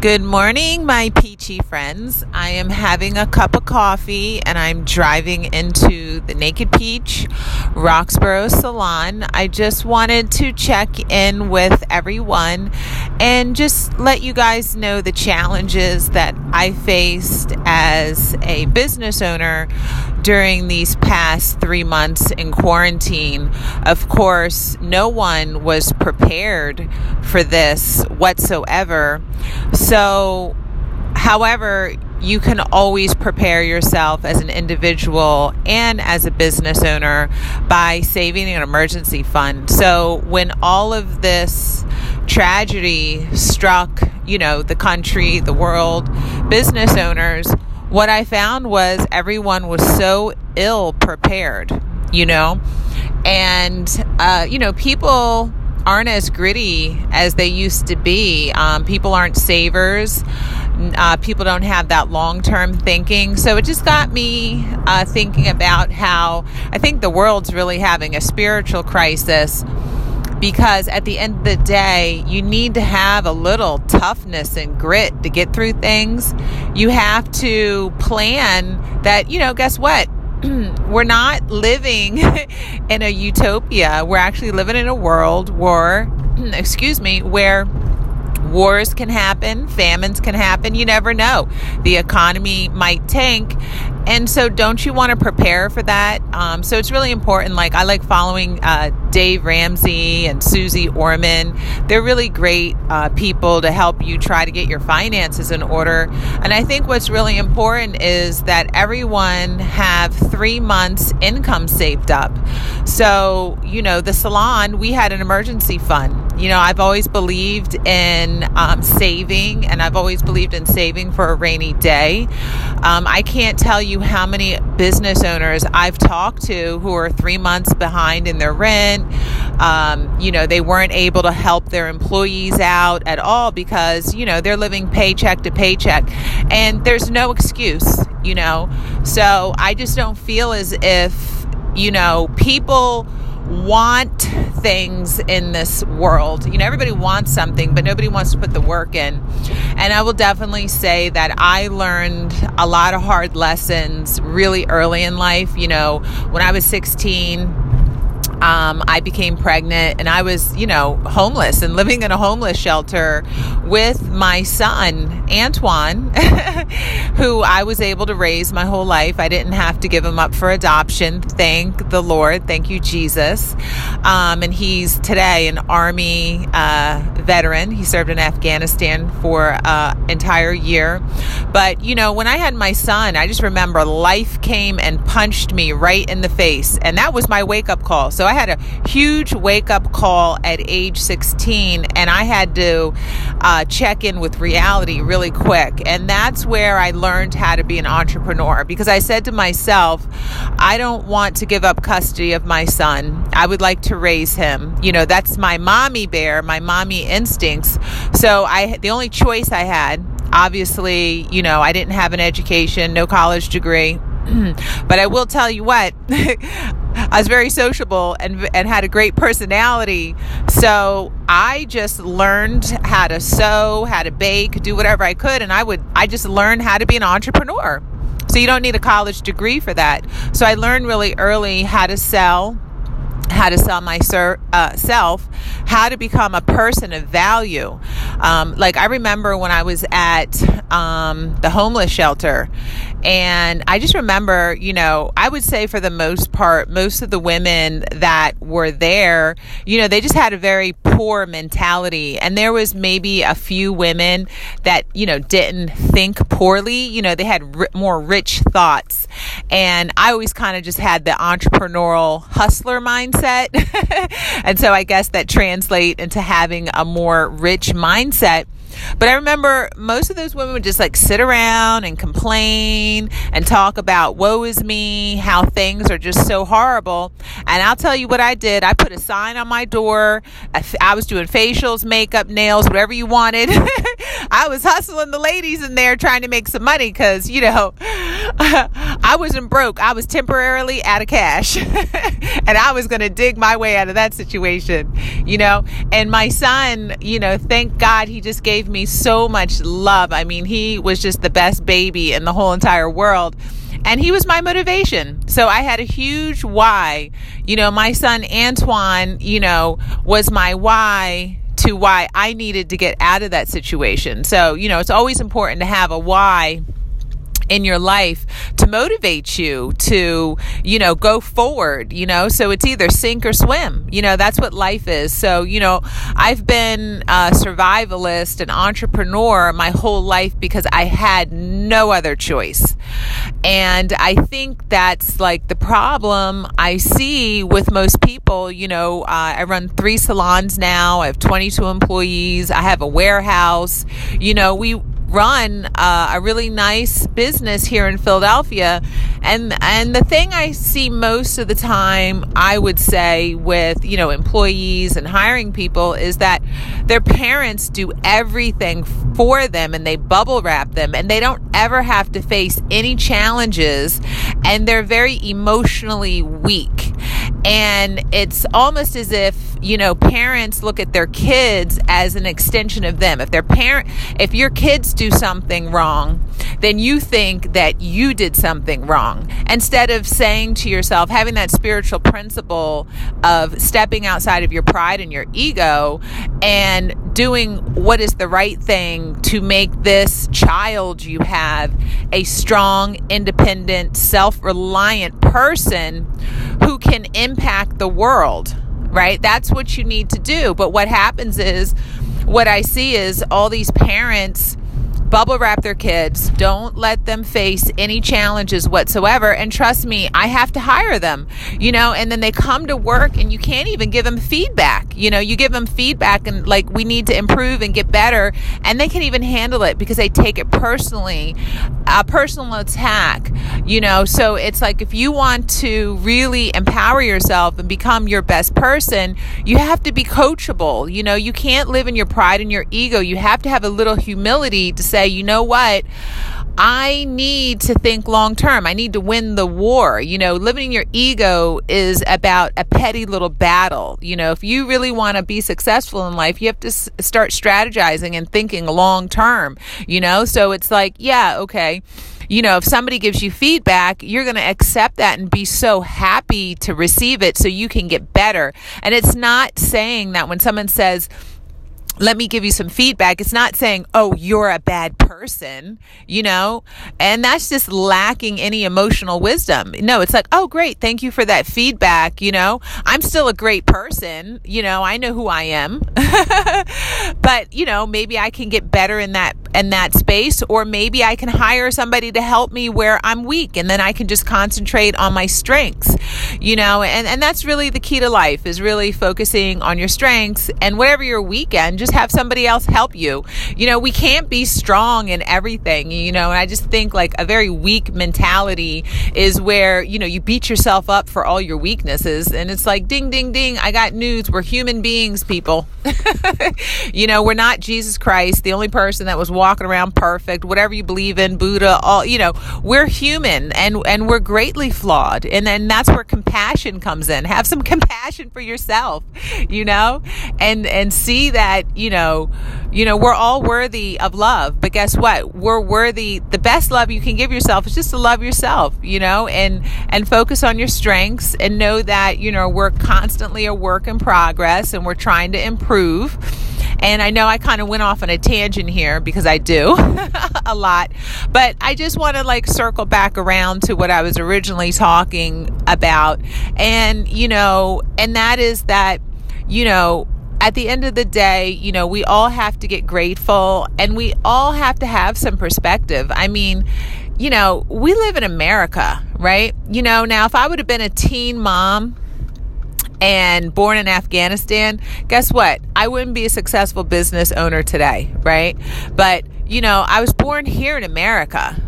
Good morning, my peachy friends. I am having a cup of coffee and I'm driving into the Naked Peach Roxborough Salon. I just wanted to check in with everyone and just let you guys know the challenges that I faced as a business owner during these past three months in quarantine. Of course, no one was prepared for this whatsoever. So, however, you can always prepare yourself as an individual and as a business owner by saving an emergency fund. So, when all of this tragedy struck, you know, the country, the world, business owners, what I found was everyone was so ill prepared, you know, and, uh, you know, people aren't as gritty as they used to be. Um, people aren't savers. Uh, people don't have that long term thinking. So it just got me uh, thinking about how I think the world's really having a spiritual crisis because at the end of the day, you need to have a little toughness and grit to get through things. You have to plan that, you know, guess what? we're not living in a utopia. We're actually living in a world where, excuse me, where wars can happen, famines can happen. You never know. The economy might tank. And so, don't you want to prepare for that? Um, so, it's really important. Like, I like following uh, Dave Ramsey and Susie Orman. They're really great uh, people to help you try to get your finances in order. And I think what's really important is that everyone have three months' income saved up. So, you know, the salon, we had an emergency fund you know, I've always believed in um, saving and I've always believed in saving for a rainy day. Um, I can't tell you how many business owners I've talked to who are three months behind in their rent. Um, you know, they weren't able to help their employees out at all because, you know, they're living paycheck to paycheck and there's no excuse, you know. So I just don't feel as if, you know, people want things in this world. You know, everybody wants something, but nobody wants to put the work in. And I will definitely say that I learned a lot of hard lessons really early in life. You know, when I was 16, um, I became pregnant and I was, you know, homeless and living in a homeless shelter with my son, Antoine, who I was able to raise my whole life. I didn't have to give him up for adoption. Thank the Lord. Thank you, Jesus. Um, and he's today an Army uh, veteran. He served in Afghanistan for an uh, entire year. But, you know, when I had my son, I just remember life came and punched me right in the face. And that was my wake up call. So I had a huge wake up call at age 16, and I had to uh, check in with reality really quick. And that's where I learned how to be an entrepreneur because I said to myself, I don't want to give up custody of my son. I would like to raise him. You know, that's my mommy bear, my mommy instincts. So I, the only choice I had obviously, you know, I didn't have an education, no college degree. but I will tell you what, I was very sociable and and had a great personality. So I just learned how to sew, how to bake, do whatever I could, and I would I just learned how to be an entrepreneur. So you don't need a college degree for that. So I learned really early how to sell, how to sell myself, uh, how to become a person of value. Um, like I remember when I was at um, the homeless shelter, and I just remember, you know, I would say for the most part, most of the women that were there, you know, they just had a very poor mentality. And there was maybe a few women that, you know, didn't think poorly. You know, they had r- more rich thoughts. And I always kind of just had the entrepreneurial hustler mindset. and so I guess that translate into having a more rich mindset. But I remember most of those women would just like sit around and complain and talk about woe is me, how things are just so horrible. And I'll tell you what I did. I put a sign on my door. I was doing facials, makeup, nails, whatever you wanted. I was hustling the ladies in there trying to make some money because, you know, I wasn't broke. I was temporarily out of cash. and I was going to dig my way out of that situation, you know? And my son, you know, thank God he just gave me so much love. I mean, he was just the best baby in the whole entire world and he was my motivation. So I had a huge why. You know, my son Antoine, you know, was my why why I needed to get out of that situation. So, you know, it's always important to have a why in your life to motivate you to, you know, go forward, you know? So it's either sink or swim. You know, that's what life is. So, you know, I've been a survivalist and entrepreneur my whole life because I had no other choice. And I think that's like the problem I see with most people. You know, uh, I run three salons now, I have 22 employees, I have a warehouse. You know, we run uh, a really nice business here in Philadelphia. And and the thing I see most of the time, I would say with you know employees and hiring people is that their parents do everything for them and they bubble wrap them and they don't ever have to face any challenges and they're very emotionally weak. And it's almost as if, you know, parents look at their kids as an extension of them. If their parent, if your kids do something wrong, then you think that you did something wrong. Instead of saying to yourself, having that spiritual principle of stepping outside of your pride and your ego and doing what is the right thing to make this child you have a strong, independent, self reliant person who can impact the world, right? That's what you need to do. But what happens is, what I see is all these parents bubble wrap their kids. Don't let them face any challenges whatsoever. And trust me, I have to hire them, you know, and then they come to work and you can't even give them feedback. You know, you give them feedback and like, we need to improve and get better. And they can even handle it because they take it personally, a personal attack, you know. So it's like if you want to really empower yourself and become your best person, you have to be coachable. You know, you can't live in your pride and your ego. You have to have a little humility to say, you know what? I need to think long term. I need to win the war. You know, living your ego is about a petty little battle. You know, if you really want to be successful in life, you have to s- start strategizing and thinking long term, you know? So it's like, yeah, okay. You know, if somebody gives you feedback, you're going to accept that and be so happy to receive it so you can get better. And it's not saying that when someone says, let me give you some feedback. It's not saying, oh, you're a bad person, you know, and that's just lacking any emotional wisdom. No, it's like, oh, great. Thank you for that feedback. You know, I'm still a great person. You know, I know who I am, but you know, maybe I can get better in that, in that space, or maybe I can hire somebody to help me where I'm weak and then I can just concentrate on my strengths, you know, and, and that's really the key to life is really focusing on your strengths and whatever your weekend, just have somebody else help you. You know, we can't be strong in everything, you know, and I just think like a very weak mentality is where, you know, you beat yourself up for all your weaknesses. And it's like, ding, ding, ding, I got news. We're human beings, people. you know, we're not Jesus Christ, the only person that was walking around perfect, whatever you believe in, Buddha, all, you know, we're human and, and we're greatly flawed. And then that's where compassion comes in. Have some compassion for yourself, you know, and, and see that, you know, you know, we're all worthy of love, but guess what? We're worthy. The best love you can give yourself is just to love yourself, you know, and, and focus on your strengths and know that, you know, we're constantly a work in progress and we're trying to improve. And I know I kind of went off on a tangent here because I do a lot, but I just want to like circle back around to what I was originally talking about. And, you know, and that is that, you know, at the end of the day, you know, we all have to get grateful and we all have to have some perspective. I mean, you know, we live in America, right? You know, now if I would have been a teen mom and born in Afghanistan, guess what? I wouldn't be a successful business owner today, right? But, you know, I was born here in America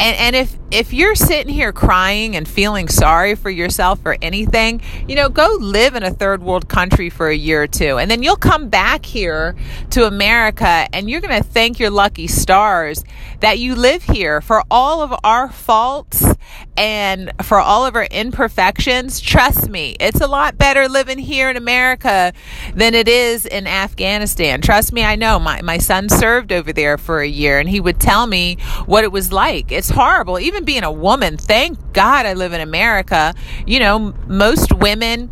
And and if if you're sitting here crying and feeling sorry for yourself or anything, you know, go live in a third world country for a year or two. And then you'll come back here to America and you're going to thank your lucky stars that you live here for all of our faults and for all of our imperfections. Trust me, it's a lot better living here in America than it is in Afghanistan. Trust me, I know. My, my son served over there for a year and he would tell me what it was like. It's horrible. Even being a woman, thank God I live in America. You know, most women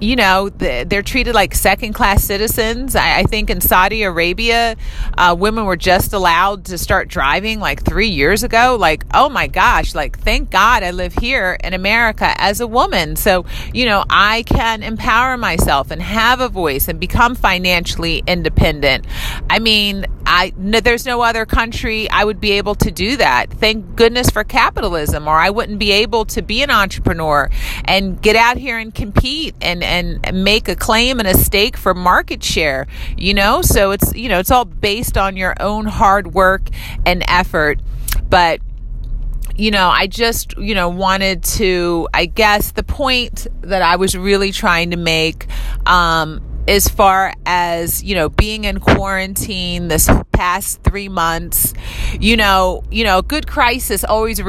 you know, they're treated like second class citizens. I, think in Saudi Arabia, uh, women were just allowed to start driving like three years ago. Like, oh my gosh, like, thank God I live here in America as a woman. So, you know, I can empower myself and have a voice and become financially independent. I mean, I no, there's no other country I would be able to do that. Thank goodness for capitalism, or I wouldn't be able to be an entrepreneur and get out here and compete and and make a claim and a stake for market share. You know, so it's you know it's all based on your own hard work and effort, but you know, I just, you know, wanted to, I guess the point that I was really trying to make, um, as far as you know being in quarantine this past three months you know you know good crisis always